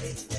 Heaven, heaven,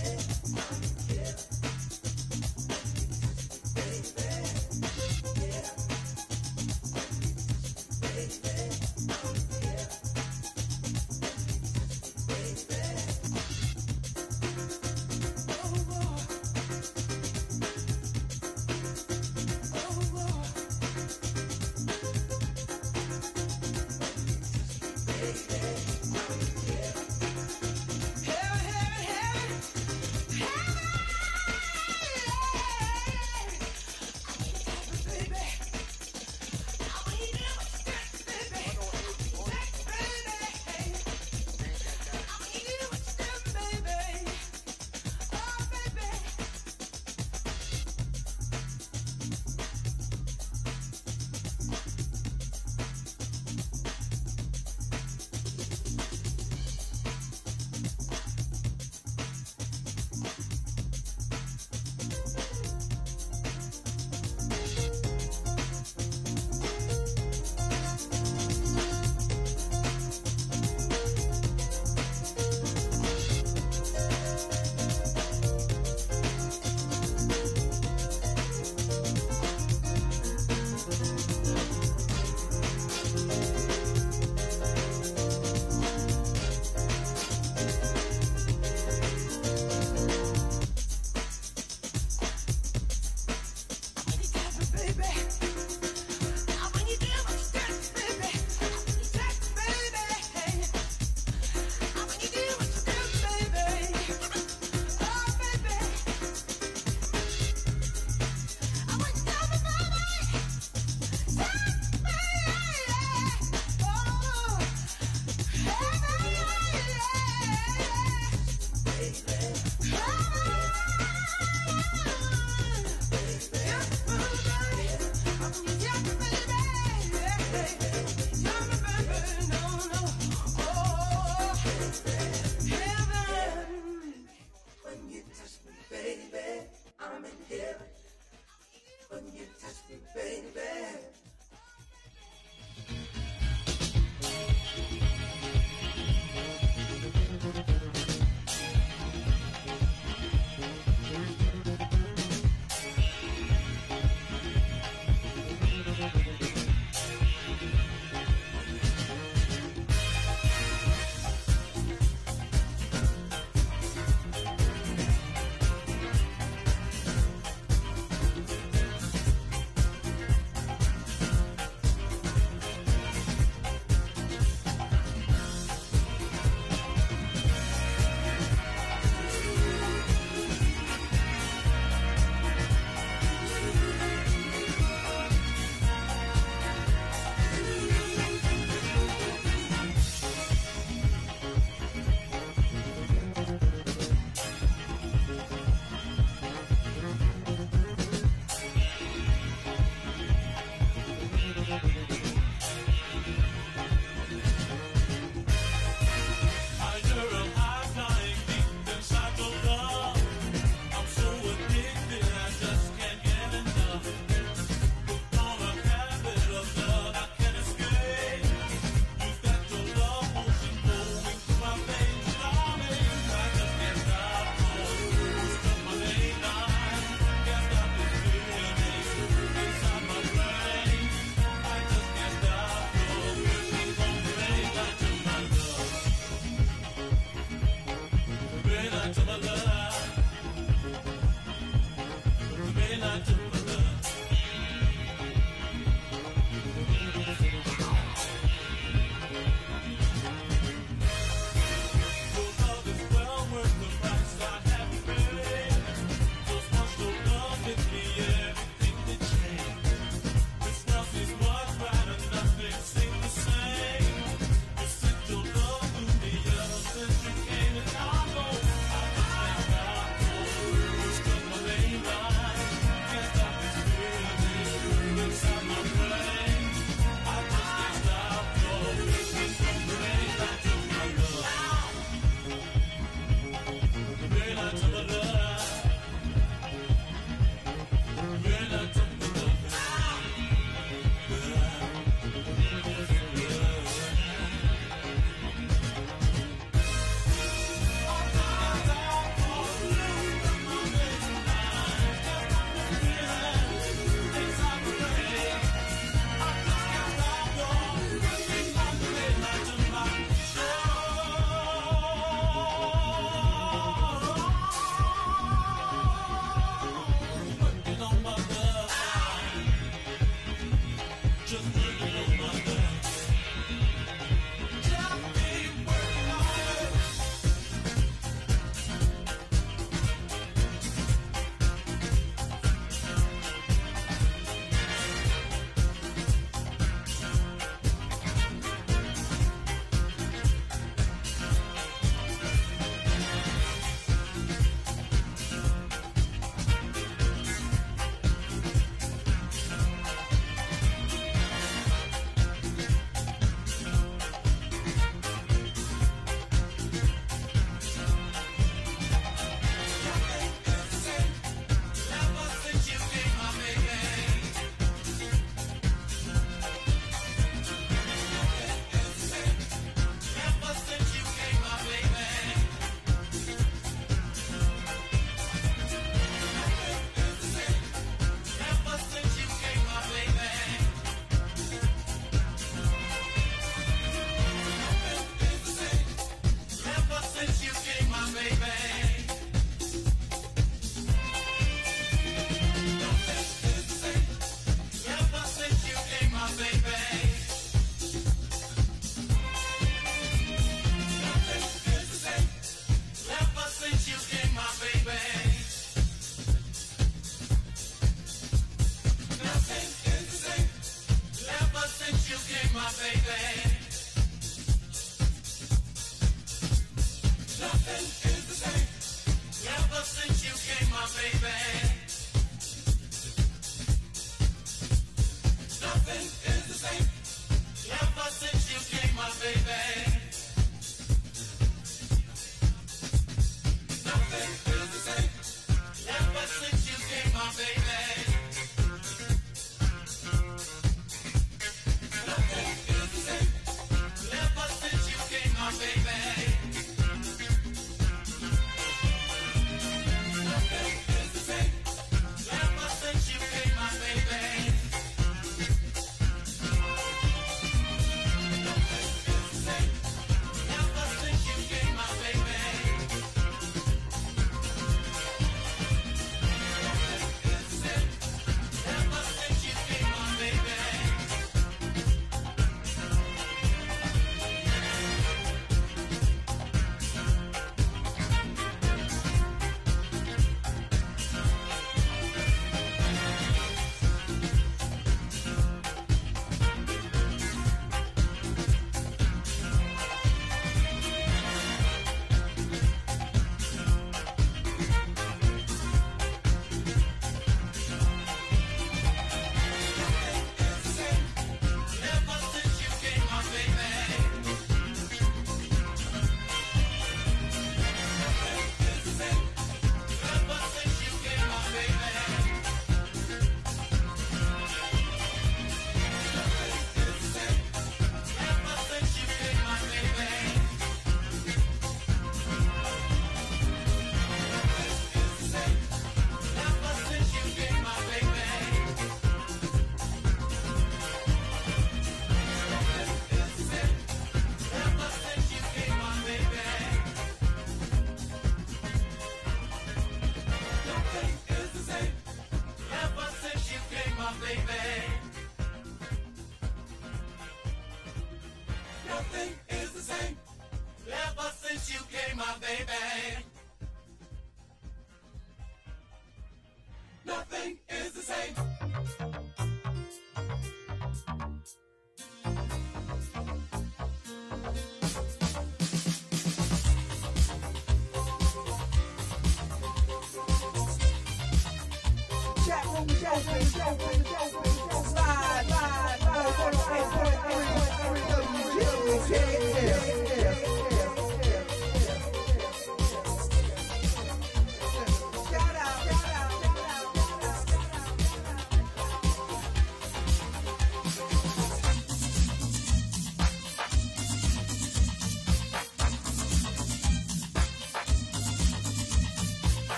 time to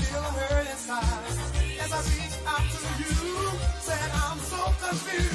feel hurt inside as I reach out to you. Said I'm so confused.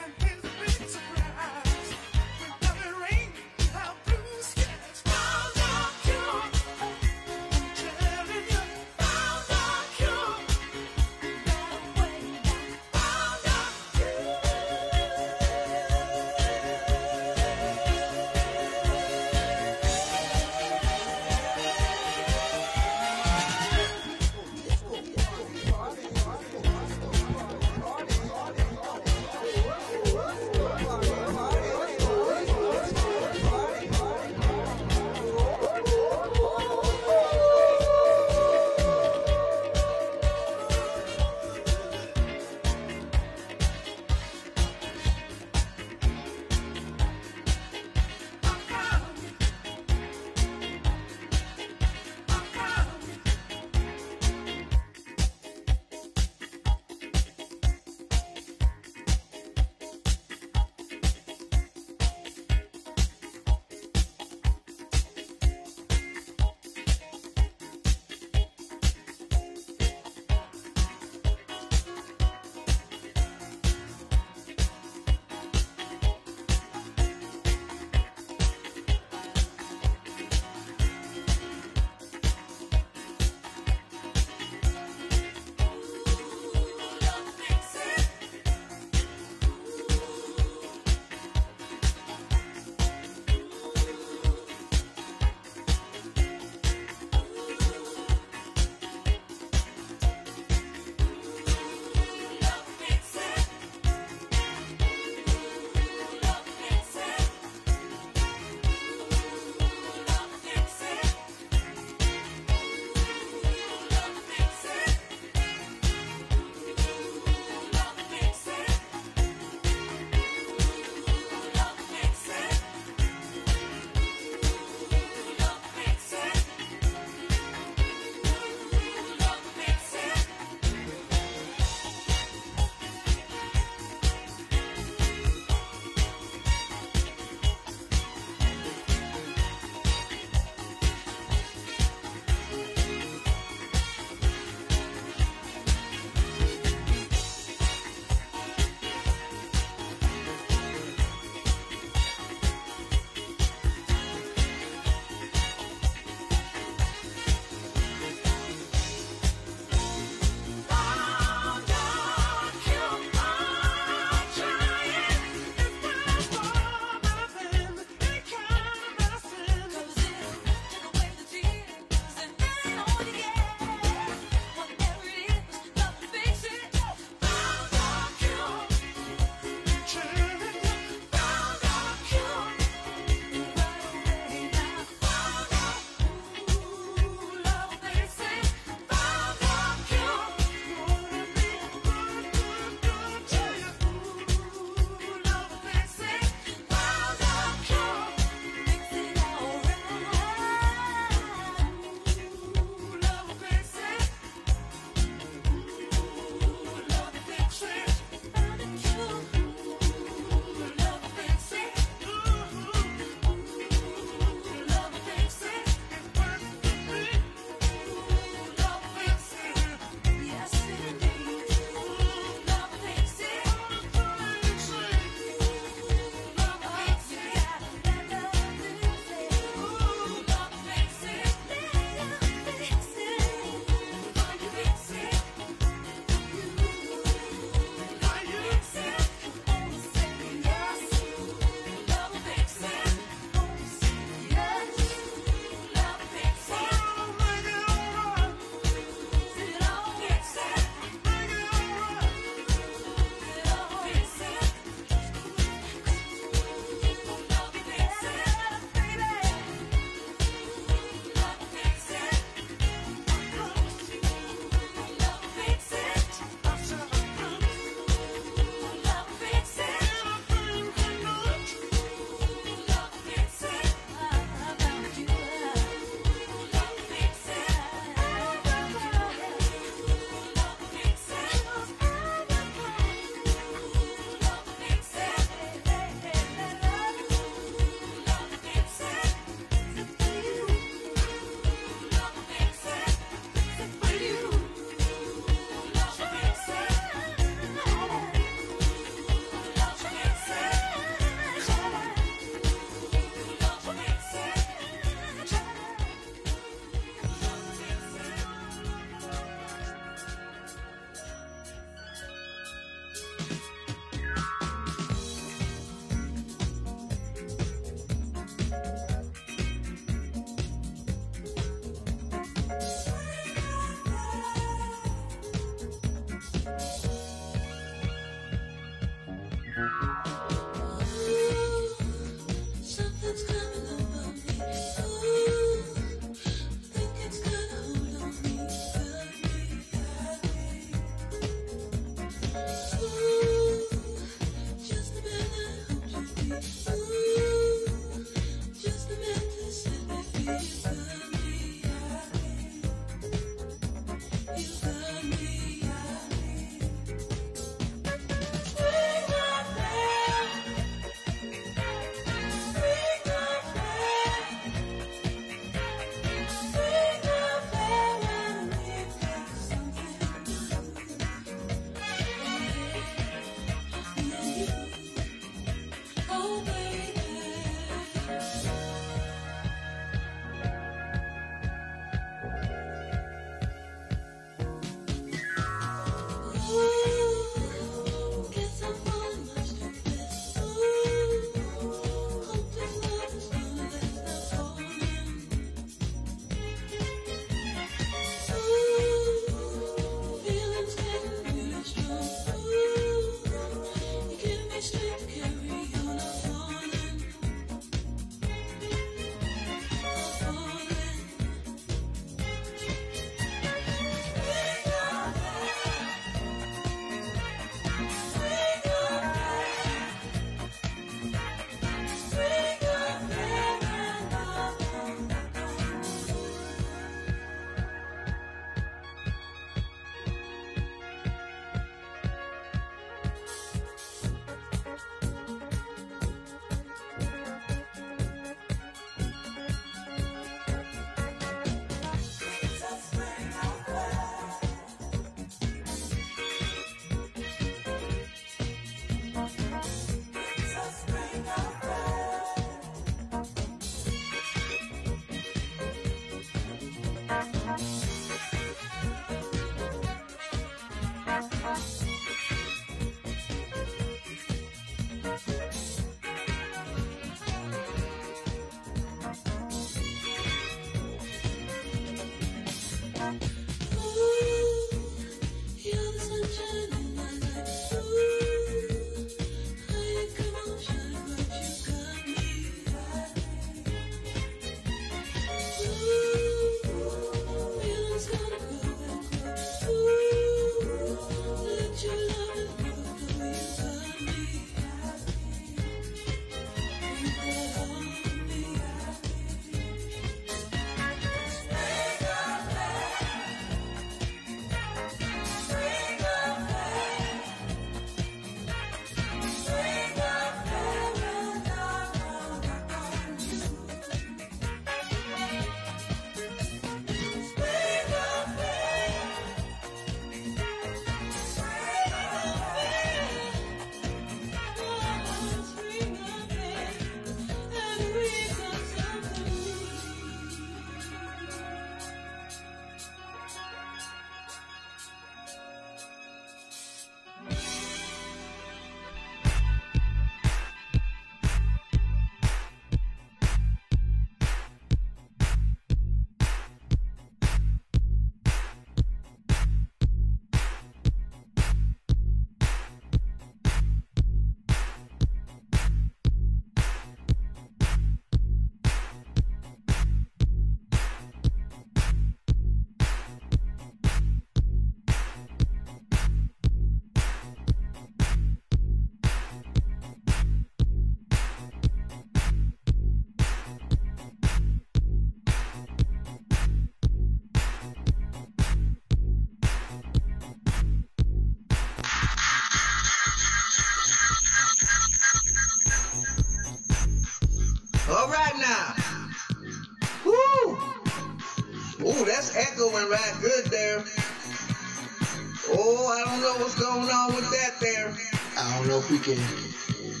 Don't know if we can.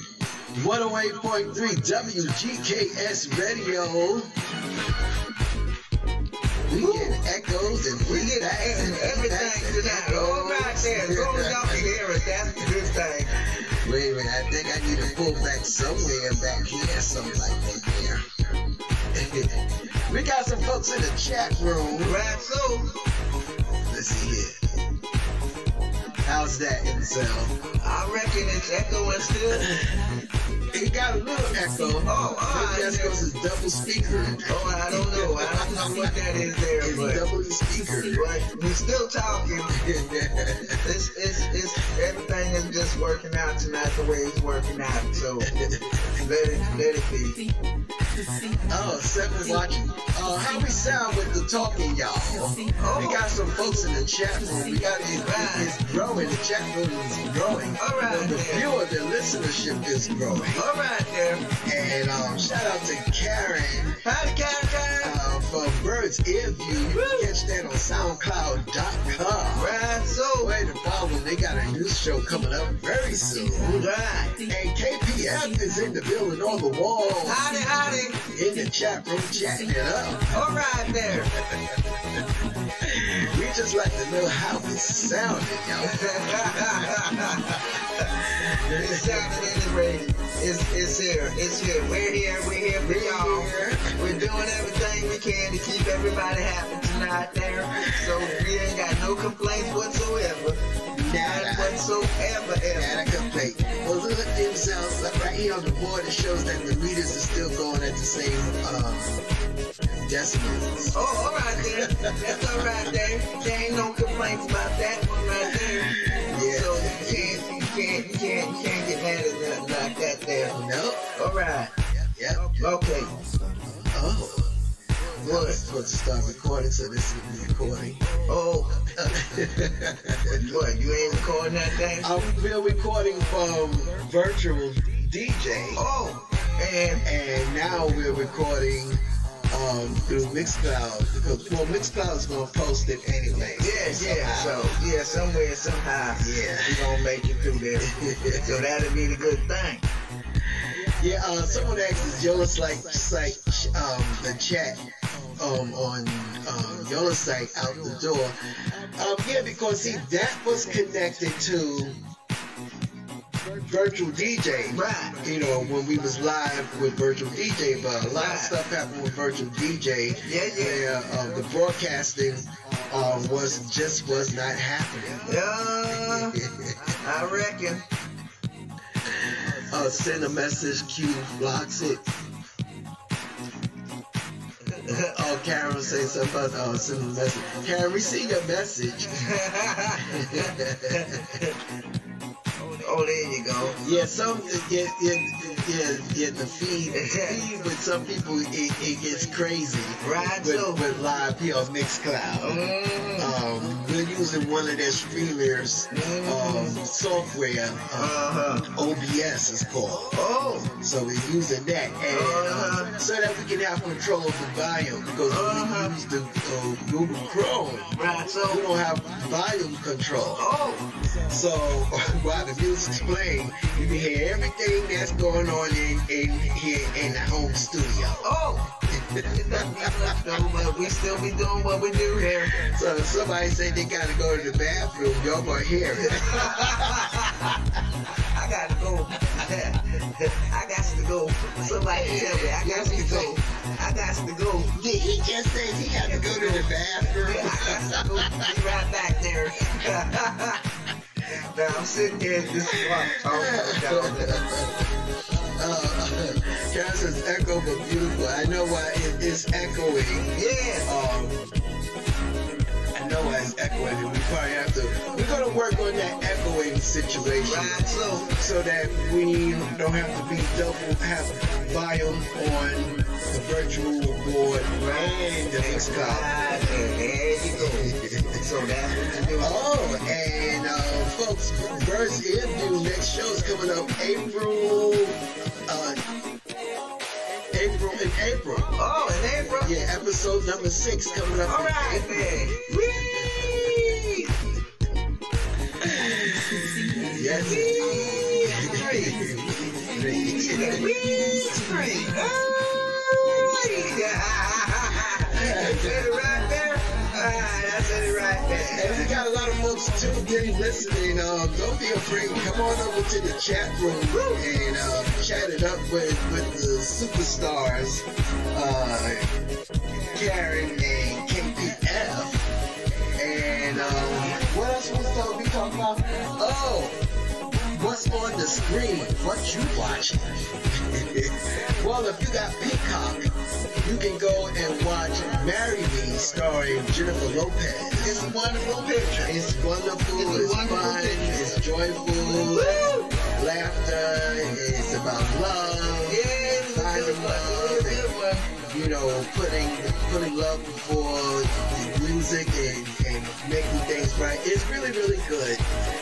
108.3 WGKS Radio. We get echoes and We get feedbacks and everything tonight. All right there. As long as y'all can hear us, that's the good thing. Wait a minute, I think I need to pull back somewhere back here, something like that there. we got some folks in the chat room. Right, so. Let's see here. How's that, Incel? I reckon it's echoing still. It got a little echo. Oh, ah, Maybe that's yeah. because it's double speaker. Oh, I don't know. I don't know what that is there, It's but, double speaker. but we're still talking. It's, it's, it's, everything is just working out tonight the way it's working out. So let it, let it be. Oh, seven watching. Uh, how we sound with the talking, y'all? We got some folks in the chat room. We got it, it's growing. The chat room is growing. All right, The then. viewer, the listenership is growing. All right there. And um, shout out to Karen Howdy, Karen, for Bird's Ear View. You can catch that on SoundCloud.com. Right, so. Way to follow. They got a new show coming up very soon. Right. And KPF is in the building on the wall. Howdy, howdy. In the chat room chatting it up. All right there. We just like to know how it's sounding, y'all. It's sounding anyway. It's, it's here. It's here. We're here. We're here for y'all. We're doing everything we can to keep everybody happy tonight there. So we ain't got no complaints whatsoever. None whatsoever, ever. Not a complaint. Well, look at themselves. Like right here on the board, it shows that the meters are still going at the same uh, decimals. Oh, all right there. That's all right there. There ain't no complaints about that one right there. Yeah. So you can't, you can't, you can't, you can't get mad at nothing like that there. Nope. All right. Yep. yep. Okay. Oh. Well, it's supposed to start recording, so this is recording. Oh, what? You ain't recording that thing? um, we're recording from virtual DJ, Oh, and and now we're recording um, through Mixcloud because well, Mixcloud is gonna post it anyway. yeah, yeah. So yeah, somewhere, somehow, Yeah. we gonna make it through there. so that'll be the good thing. Yeah, uh, someone asked is Yola like site um, the chat um, on um, Yola site out the door. Um, yeah, because see that was connected to virtual DJ. Right. You know, when we was live with virtual DJ, but a lot Right. of stuff happened with virtual DJ. Yeah, yeah. Where uh, the broadcasting uh, was just was not happening. Yeah, I reckon. uh, send a message, Q blocks it. oh, Karen saying something about uh, send a message. Karen, we see your message. oh, there you go. yeah, some yeah, yeah, yeah, yeah, the feed, the feed with some people it, it gets crazy. Right, with, so. with live here on Mixcloud. Mm, Um, we're using one of their streamers um, software. Uh, uh-huh. OBS is called. Oh, So we're using that, and Uh-huh. um, so that we can have control of the volume because Uh-huh. we use the uh, Google Chrome, right. we don't have volume control. oh, So while the music's playing, you can hear everything that's going on in, in here in the home studio. oh. It doesn't mean much though, but we still be doing what we do here. So if somebody say they gotta go to the bathroom, y'all gonna hear it. I gotta go. I got to go. Somebody tell me I got to go. I got to go. Did he just say he had to go to the bathroom? I got to go. Be right back there. Now I'm sitting here at this spot talking about Uh, Karen says echo but beautiful. I know why it is echoing. Yeah. Um, I know why it's echoing, and we probably have to. We're gonna work on that echoing situation Right, so. so that we don't have to be double have volume on the virtual of God. Thanks God. And there you go. so that's what you do. Oh, and uh, folks, verse interview next show is coming up April. Uh, April in April. Oh, in April. Yeah, episode number six coming up. All right, then. Whee! yes. Whee! Whee! Whee! Whee! Said it right there. I said it right there. And we got a lot of folks tuned in listening. Um, don't be afraid. Come on over to the chat room and uh, chat it up with, with the superstars, uh, Karen and KPF. And um, what else was we talking about? Oh, what's on the screen? What you watching? well, if you got Peacock, you can go and watch Marry Me starring Jennifer Lopez. It's a wonderful picture. It's wonderful, It's it's, wonderful fun, picture. it's joyful, laughter, it's about love, finding good one. It was a good one. you know, putting putting love before the music and, and making things right. It's really, really good.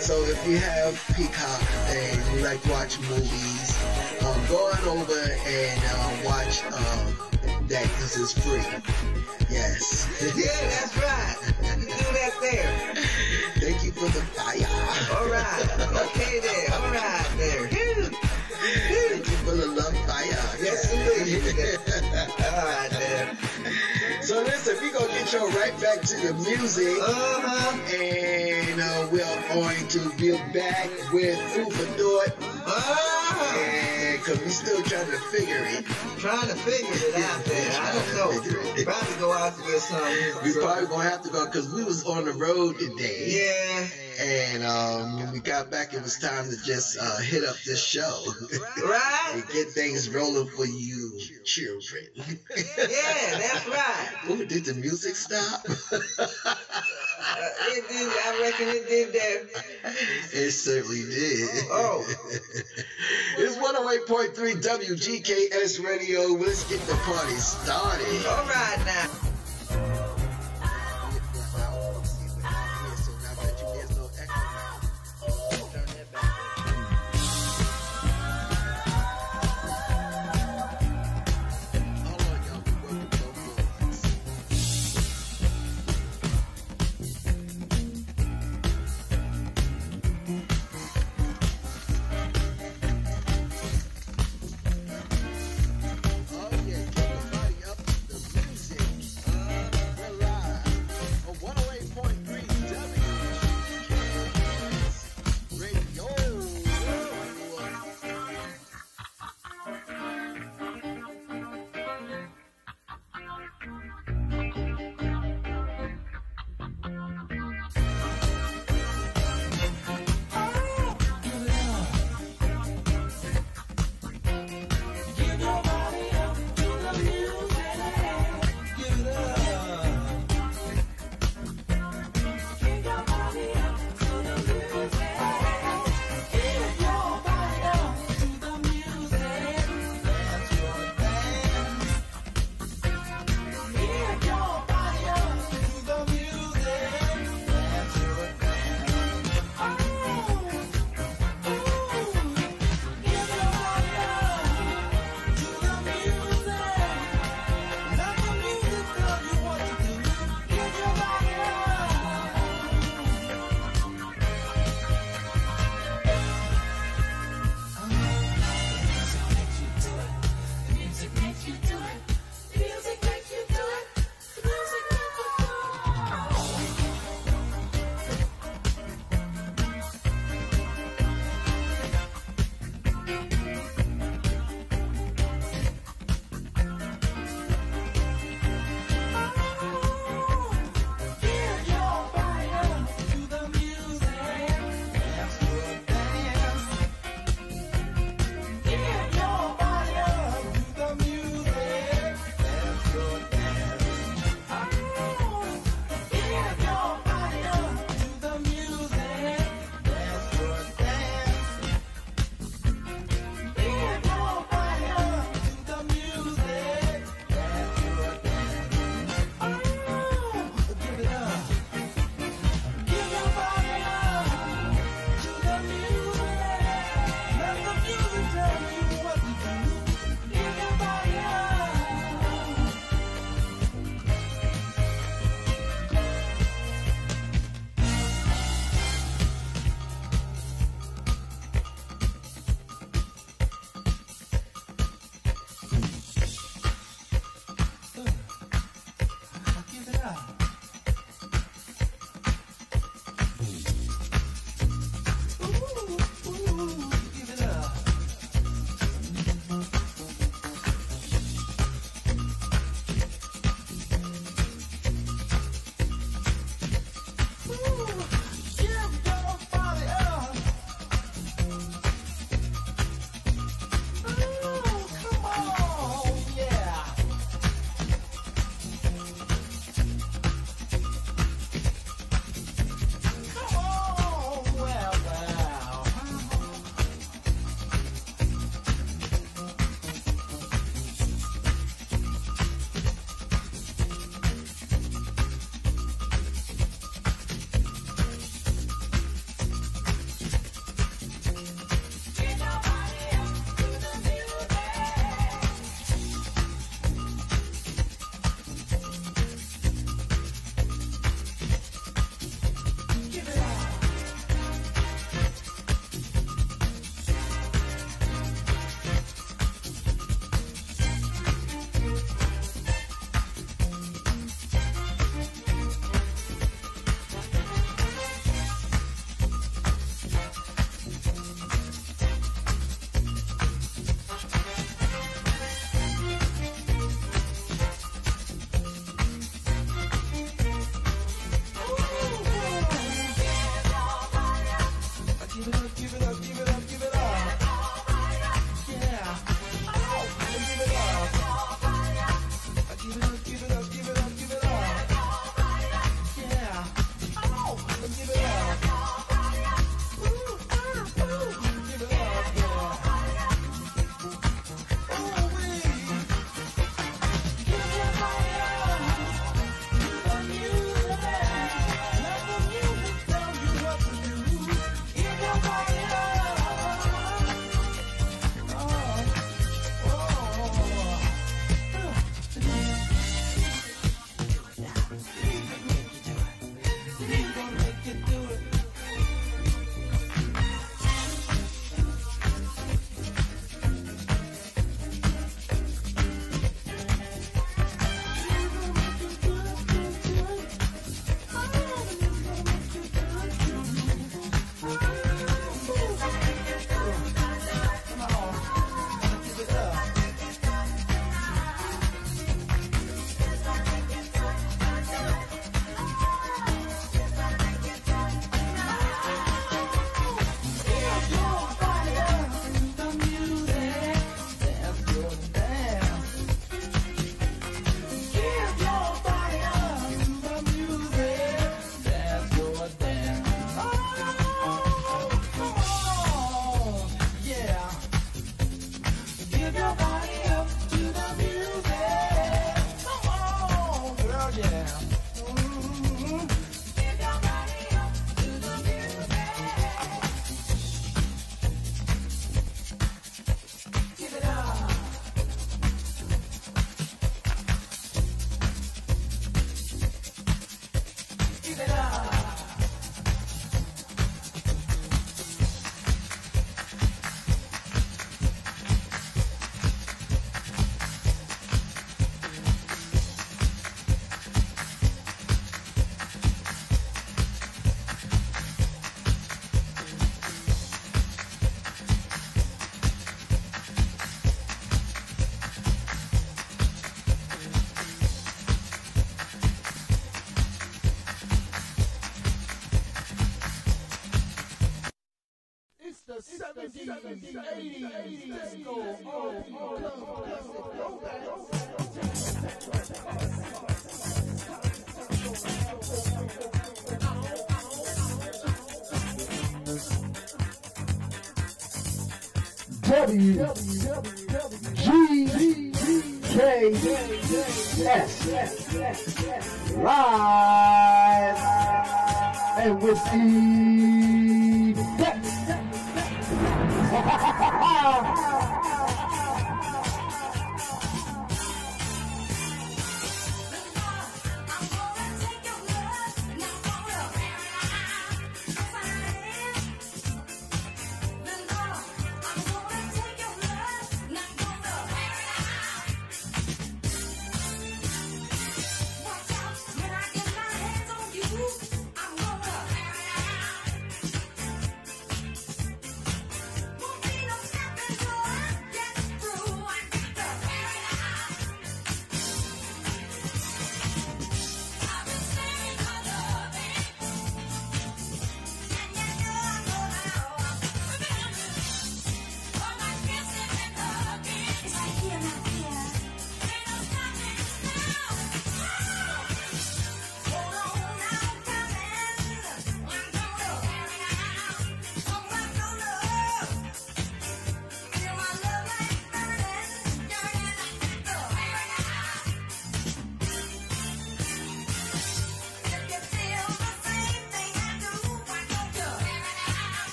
So if you have Peacock and you like to watch movies, um, go on over and uh, watch um, that because it's free. Yes. Yeah, that's right. You do that there. Thank you for the fire. All right. Okay there. All right there. Listen, we gonna get you right back to the music. Uh-huh. And uh, we're going to be back with food for thought. Uh-huh. And because we still trying to figure it. Trying to figure it out there. I don't know. Probably go out to get some. We probably gonna have to go because we was on the road today. Yeah. And um, when we got back, it was time to just uh, hit up this show Right? and get things rolling for you children. Yeah, that's right. Ooh, did the music stop? Uh, it did, I reckon it did that. It certainly did. Oh. it's 108.3 WGKS Radio. Let's get the party started. All right now.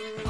you.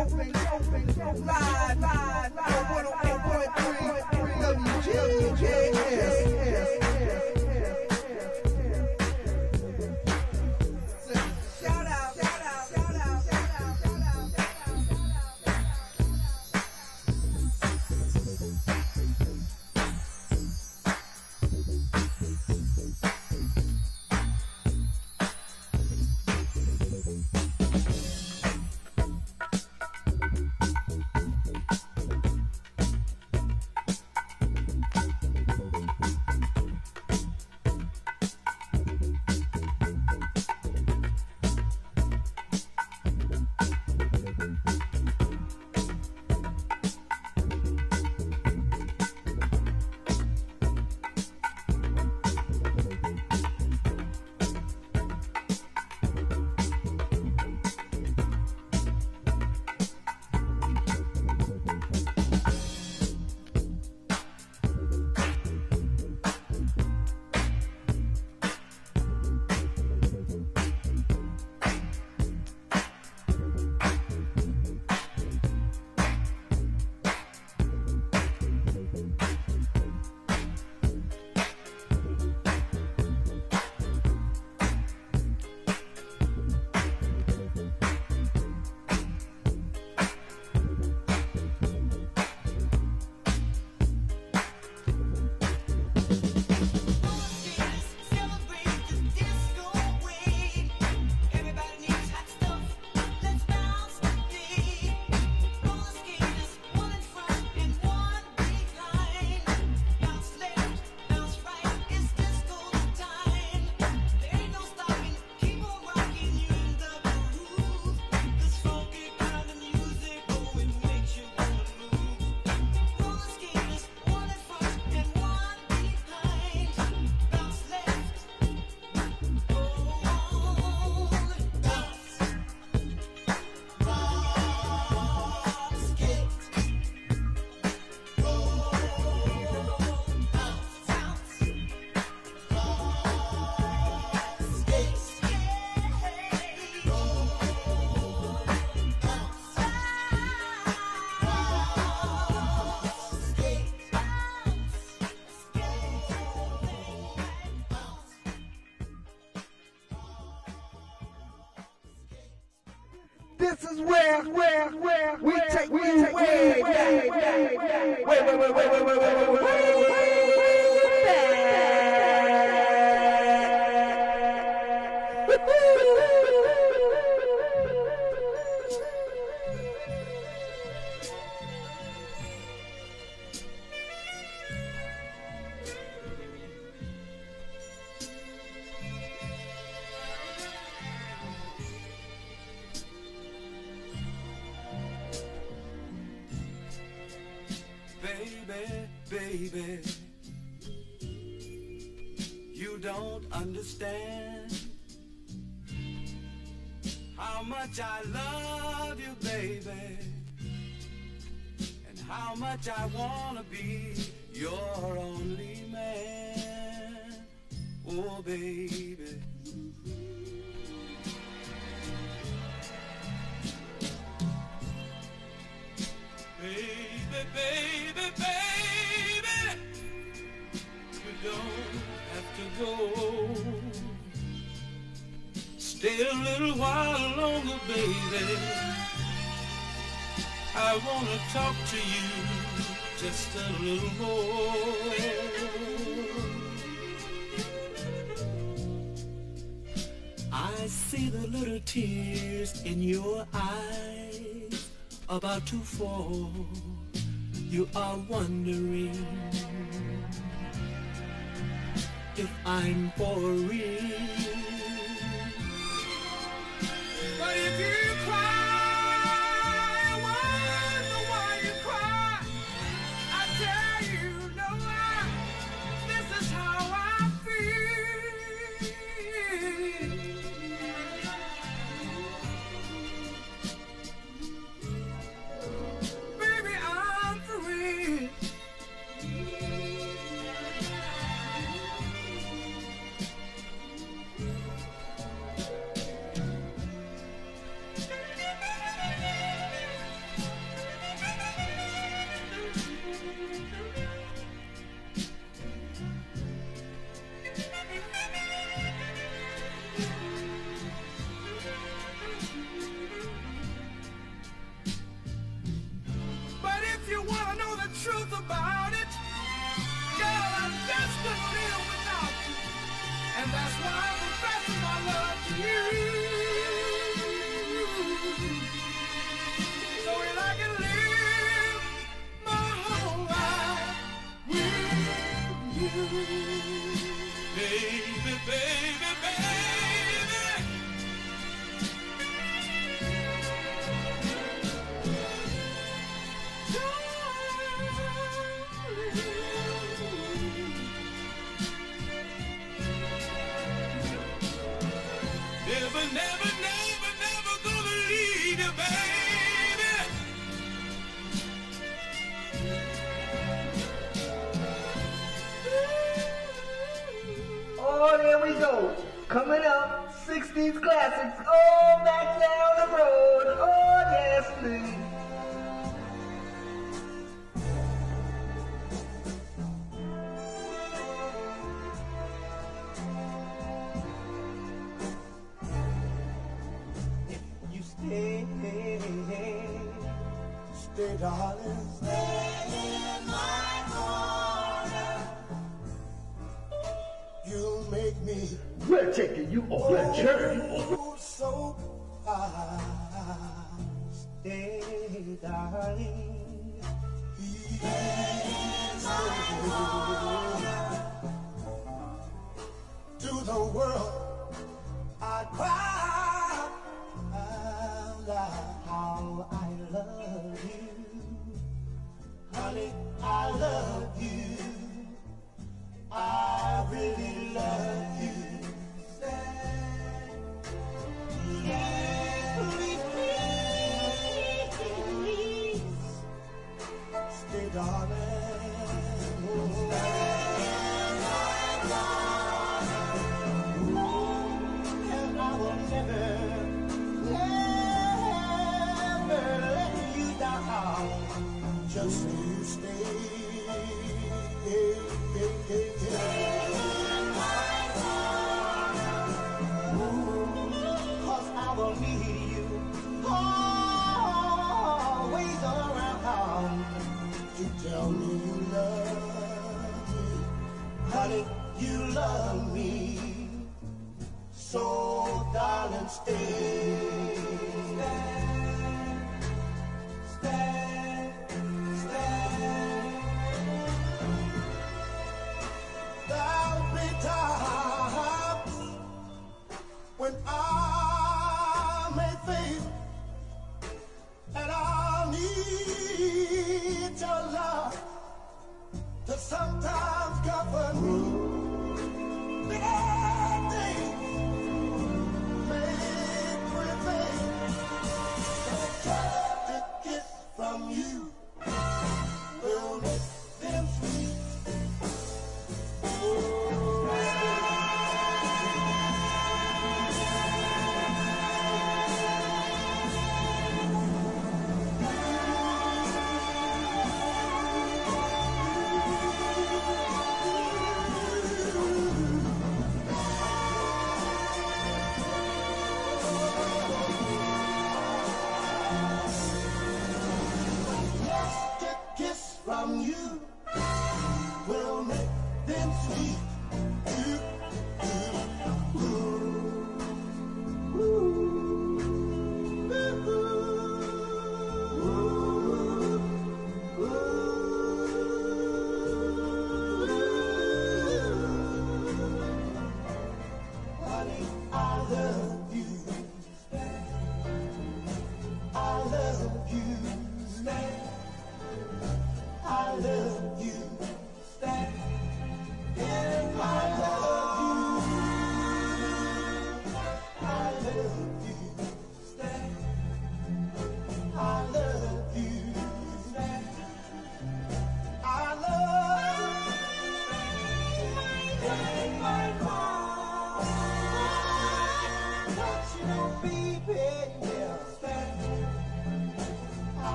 open, open, live, live, live, 101.3 WGG.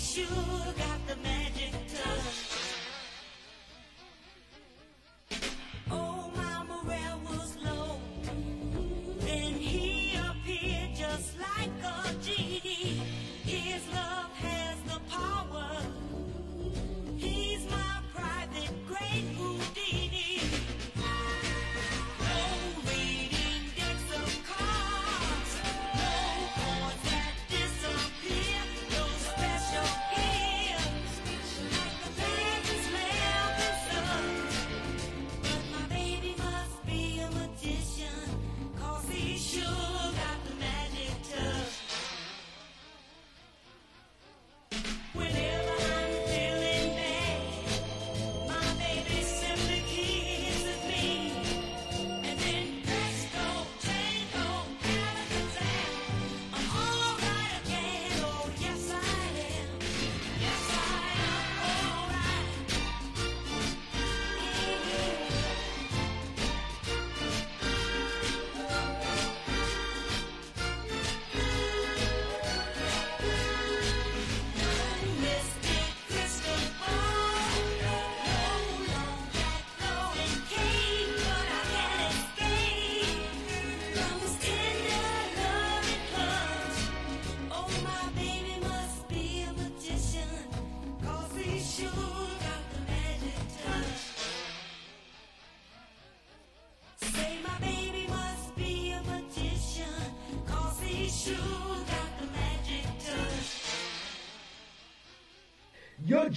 sure got the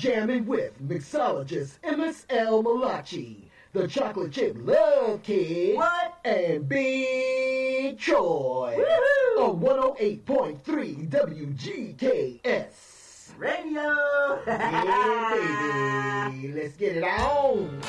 jamming with mixologist MSL Malachi, the chocolate chip love kid, what? and Big Troy Woo-hoo! on 108.3 WGKS. Radio! yeah, baby. Let's get it on.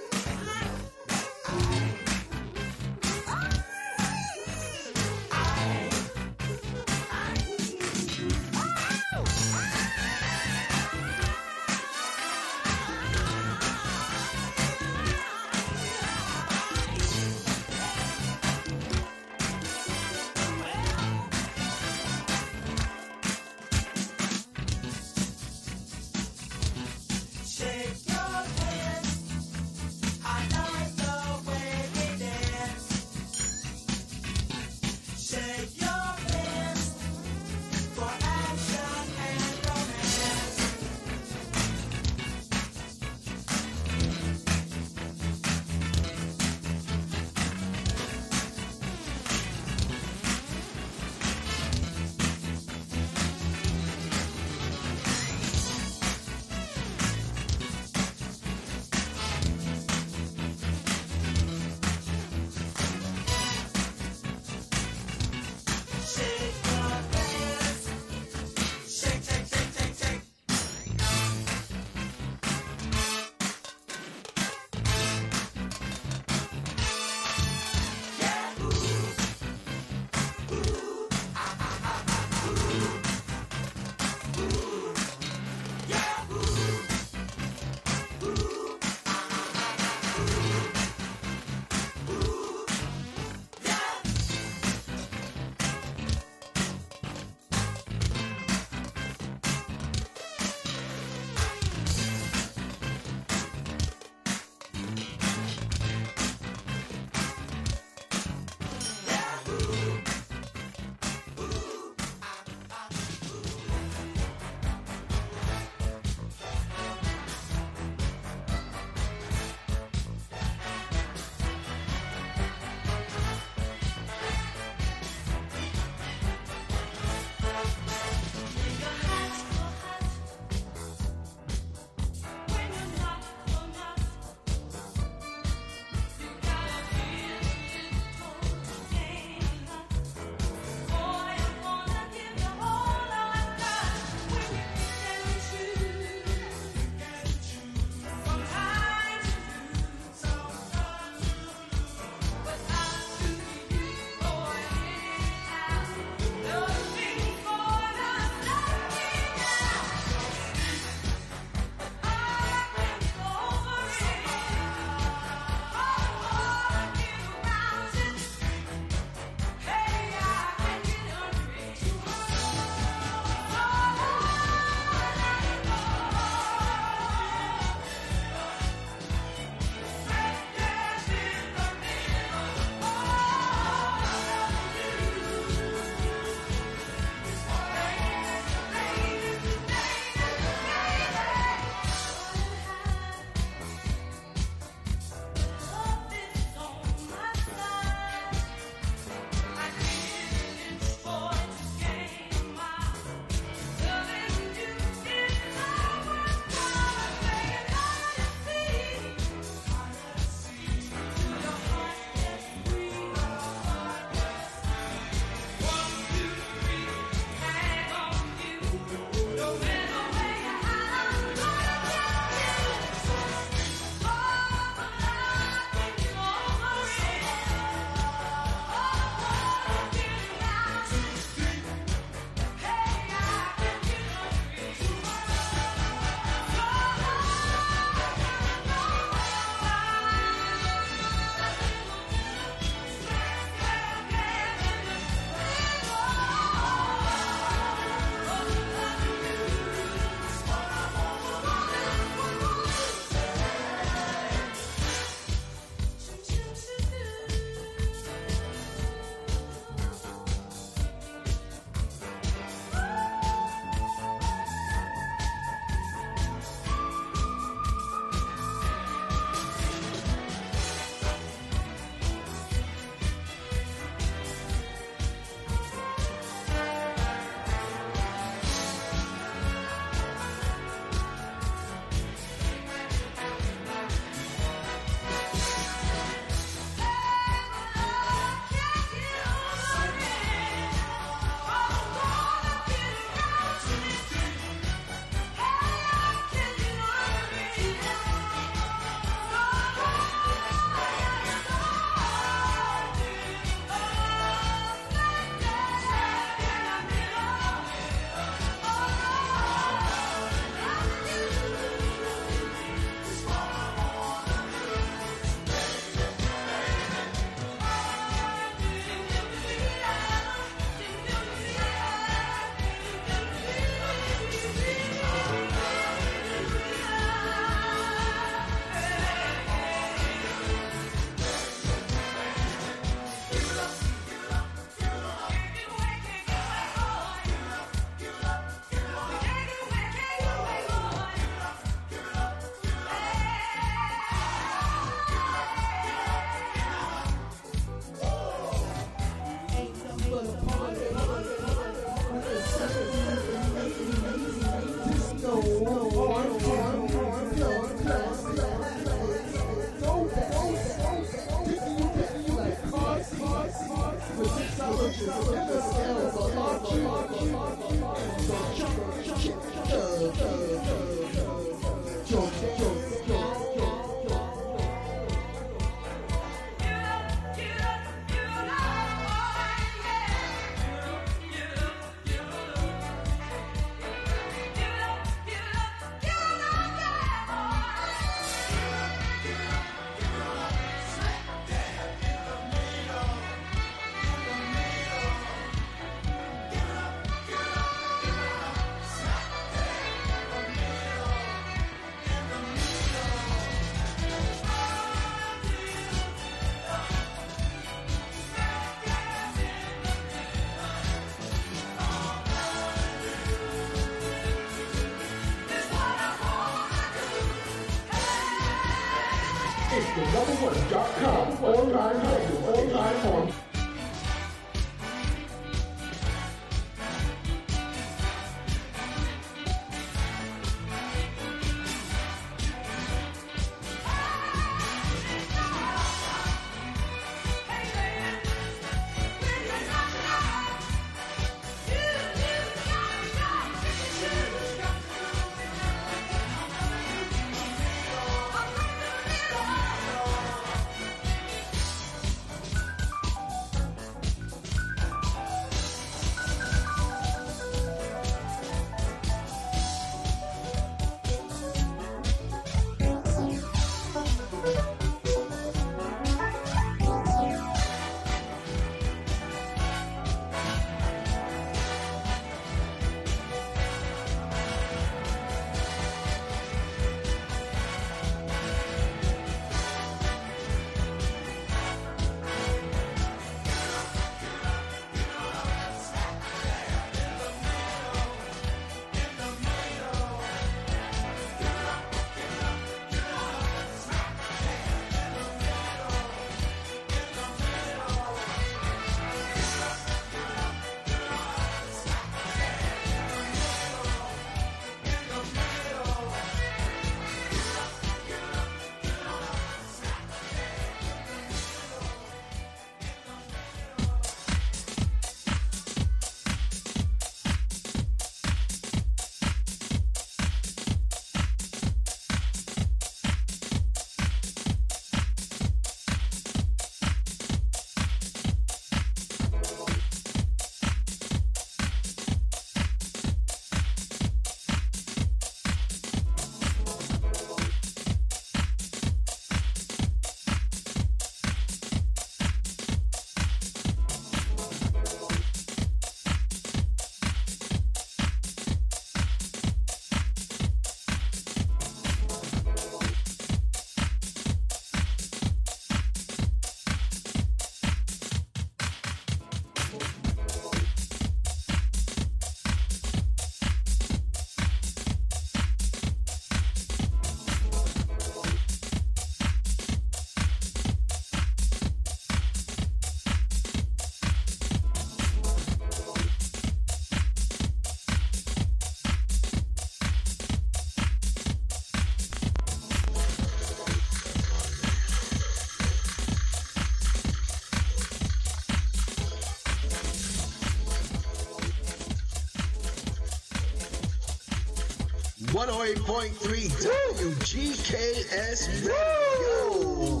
108.3 WGKS Radio.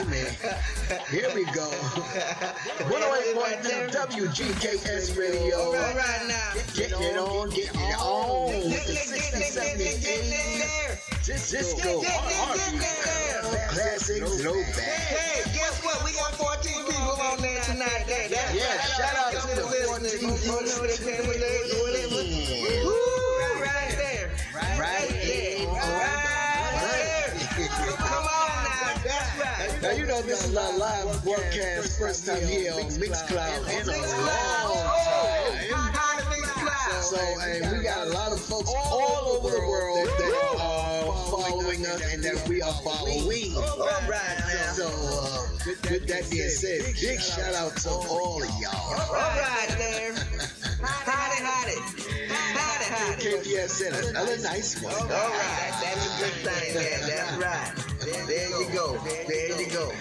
Amen. Here we go. 108.3 WGKS Radio. Get, it on, get it on. The 60s, 70s, 80s. Disco, R&B, classics, throwback. Hey, guess what? We got 14 people on there tonight. That's yeah, shout out to the 14. Now you know this is our live broadcast, first time here on Mixcloud in a long Oh, time. how to mix cloud. So, and we got a lot of folks all over the world that are following us and that we are following. All right now. So, uh, with that being said, big shout out to all of y'all. All right there. Howdy, howdy. KPS Center, another nice one. All right, that's a good thing, man. That's right. There you go. There you go.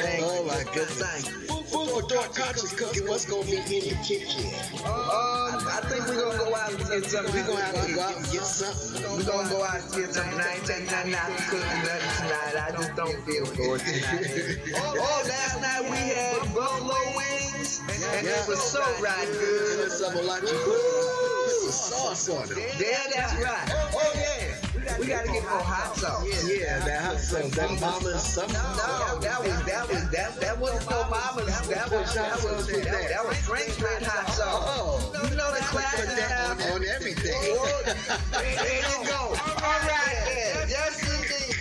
Thank Oh my Good goodness. thing. Food, food for thought, conscious cooking. What's gonna be in the kitchen? Oh, I think we're gonna go out and get something. We're gonna have to go out and get something. We're gonna go out and get something. I ain't taking nothing out to nothing tonight. I just don't feel good oh, tonight. oh, last night we had buffalo wings, and it was so right good. There's some like you put some sauce on them. Yeah, that's right. Oh yeah. We gotta get more hot sauce. Yeah, that hot sauce, that mama's something. No, that was that was that that wasn't no mama's. That was that was that, that was French fry hot sauce. Oh, You know the put that on, on oh, everything. Oh, There you go. All right then. Yes indeed.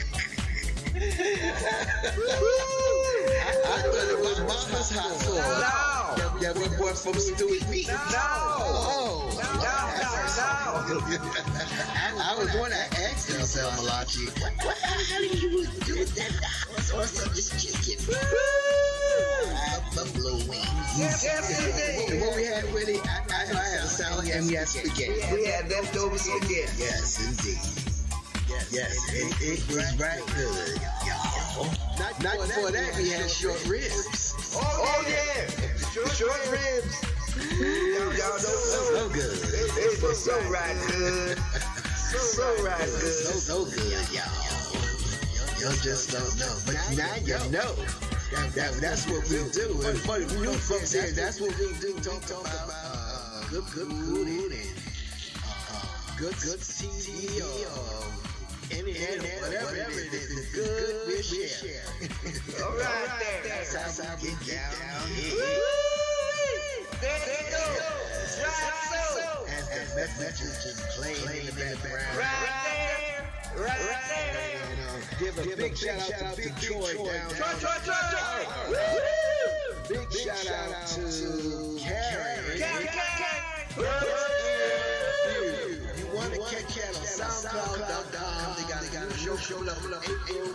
I thought it was mama's hot sauce. No. That, that we bought from Stewie Meat. No. Oh. No, no, I, I was going to ask yourself, Malachi, what, what the hell you do with that on this chicken? Buffalo wings. Yes, yes, And indeed. what we had with it, I, I, I had a salad and we had spaghetti. We had leftover spaghetti. Yes, indeed. Yes, it, it was right good. Not, not before that, we had short ribs. Oh yeah. Short, short ribs. Y'all, y'all know. So good. It, it was so right good. So right good. so good, y'all. Y'all just don't know. But now you know. That, that, that's what we do. And funny, we know folks here, that's what we do. Talk, talk about uh, good, good food and uh, good, good TV or internet, whatever, whatever it is. It's good, we're sharing. All right there. That's how we get down. There you go. Right so. As, as messages just playing in the background. Right there. Right there. And, uh, give a big shout out to Big Troy down Troy, Troy, Troy, Troy. Big shout out to Karen. Karen, Karen. You want to catch that on SoundCloud.com? They got, they got a show show up.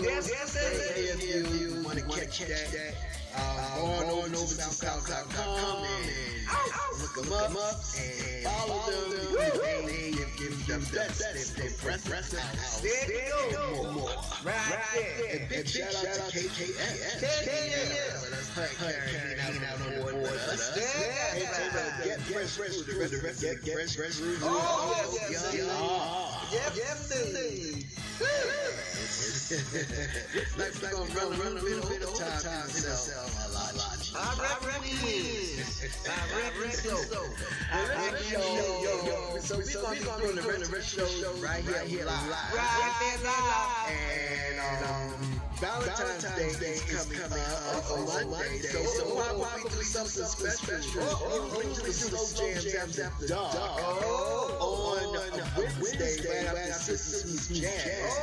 Yes, yes, yes. If you want to catch that, uh, going on over to SoundCloud.com and look them up and follow them. They, they give, give them the best. They press, press out. There you go. More, more. Right there. And big shout out to KKS. KKS. That's her Karen out on the board with us. Yeah, that's fresh food. The rest, the rest, get, get fresh food. Oh, yes, yes, yes. Yes, indeed. Like gonna run, run a little bit. A lot, lot. I it is. I reckon so. I reckon Yo, yo. So we gonna be doing the rest of the show right here, here live. Right there live. And um, Valentine's Day is coming up on Monday. So, so why why we do something special? We usually do slow jams after dark. On a Wednesday, right after Sister Smooth Jazz.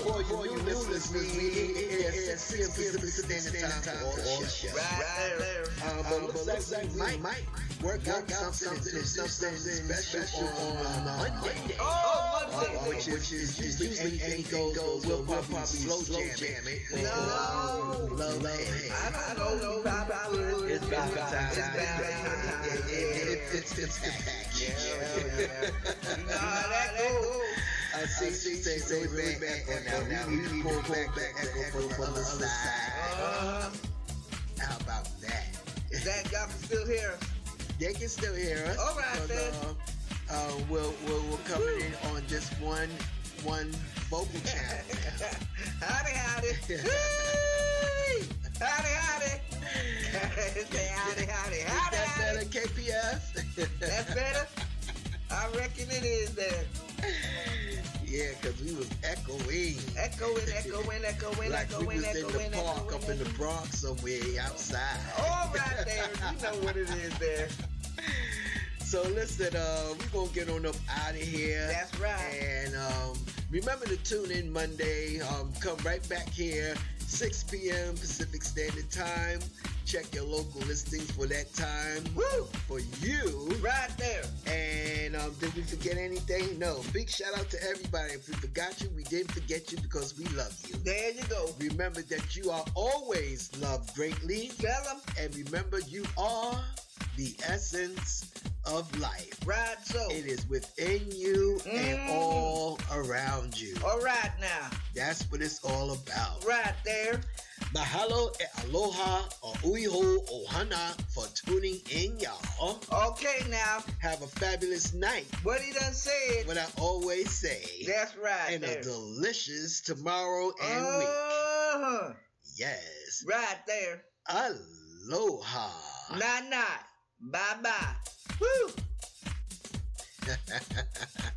For you new listeners, we here at 6 p.m. Pacific Standard Time for all the shows. Right there. Um, but looks like we might, might work out something, something, something special on uh, Monday. Oh, Uh, Monday. which is, is usually anything goes. We'll probably slow jam it. No. Love, love, I don't know. Probably. It's Valentine's It's Day. it's it's it's You know how that goes. I see, see, say, say, really bad echo. Now we need to pull back, back echo from the other side. Uh-huh. How about that? Is that y'all still hear us? They can still hear us. All right, then. Uh, uh, we'll, we'll, we'll coming in on just one, one vocal channel. howdy, howdy. Howdy, howdy. Say howdy, howdy, Is howdy, that howdy. better, KPF? That's better? I reckon it is there. yeah, because we was echoing. Echoing, echoing, echoing, like we echoing, was in echoing, the park echoing, up in the. Bronx somewhere outside. All right there. You know what it is there. So listen, uh, we're gonna get on up out of here. That's right. And um, remember to tune in Monday. Um, come right back here, 6 p.m. Pacific Standard Time. Check your local listings for that time. Woo! For you. Right there. And um, did we forget anything? No. Big shout out to everybody. If we forgot you, we didn't forget you because we love you. There you go. Remember that you are always loved greatly. Tell them. And remember, you are the essence of life. Right so. It is within you and Mm. all around you. All right now. That's what it's all about. Right there. Mahalo e aloha o uiho ohana for tuning in, y'all. Okay, now, Have a fabulous night. what he done said, What I always say. that's right and there. a delicious tomorrow and week. Uh-huh. Yes. Right there. Aloha. Nah, nah. Bye-bye. Woo!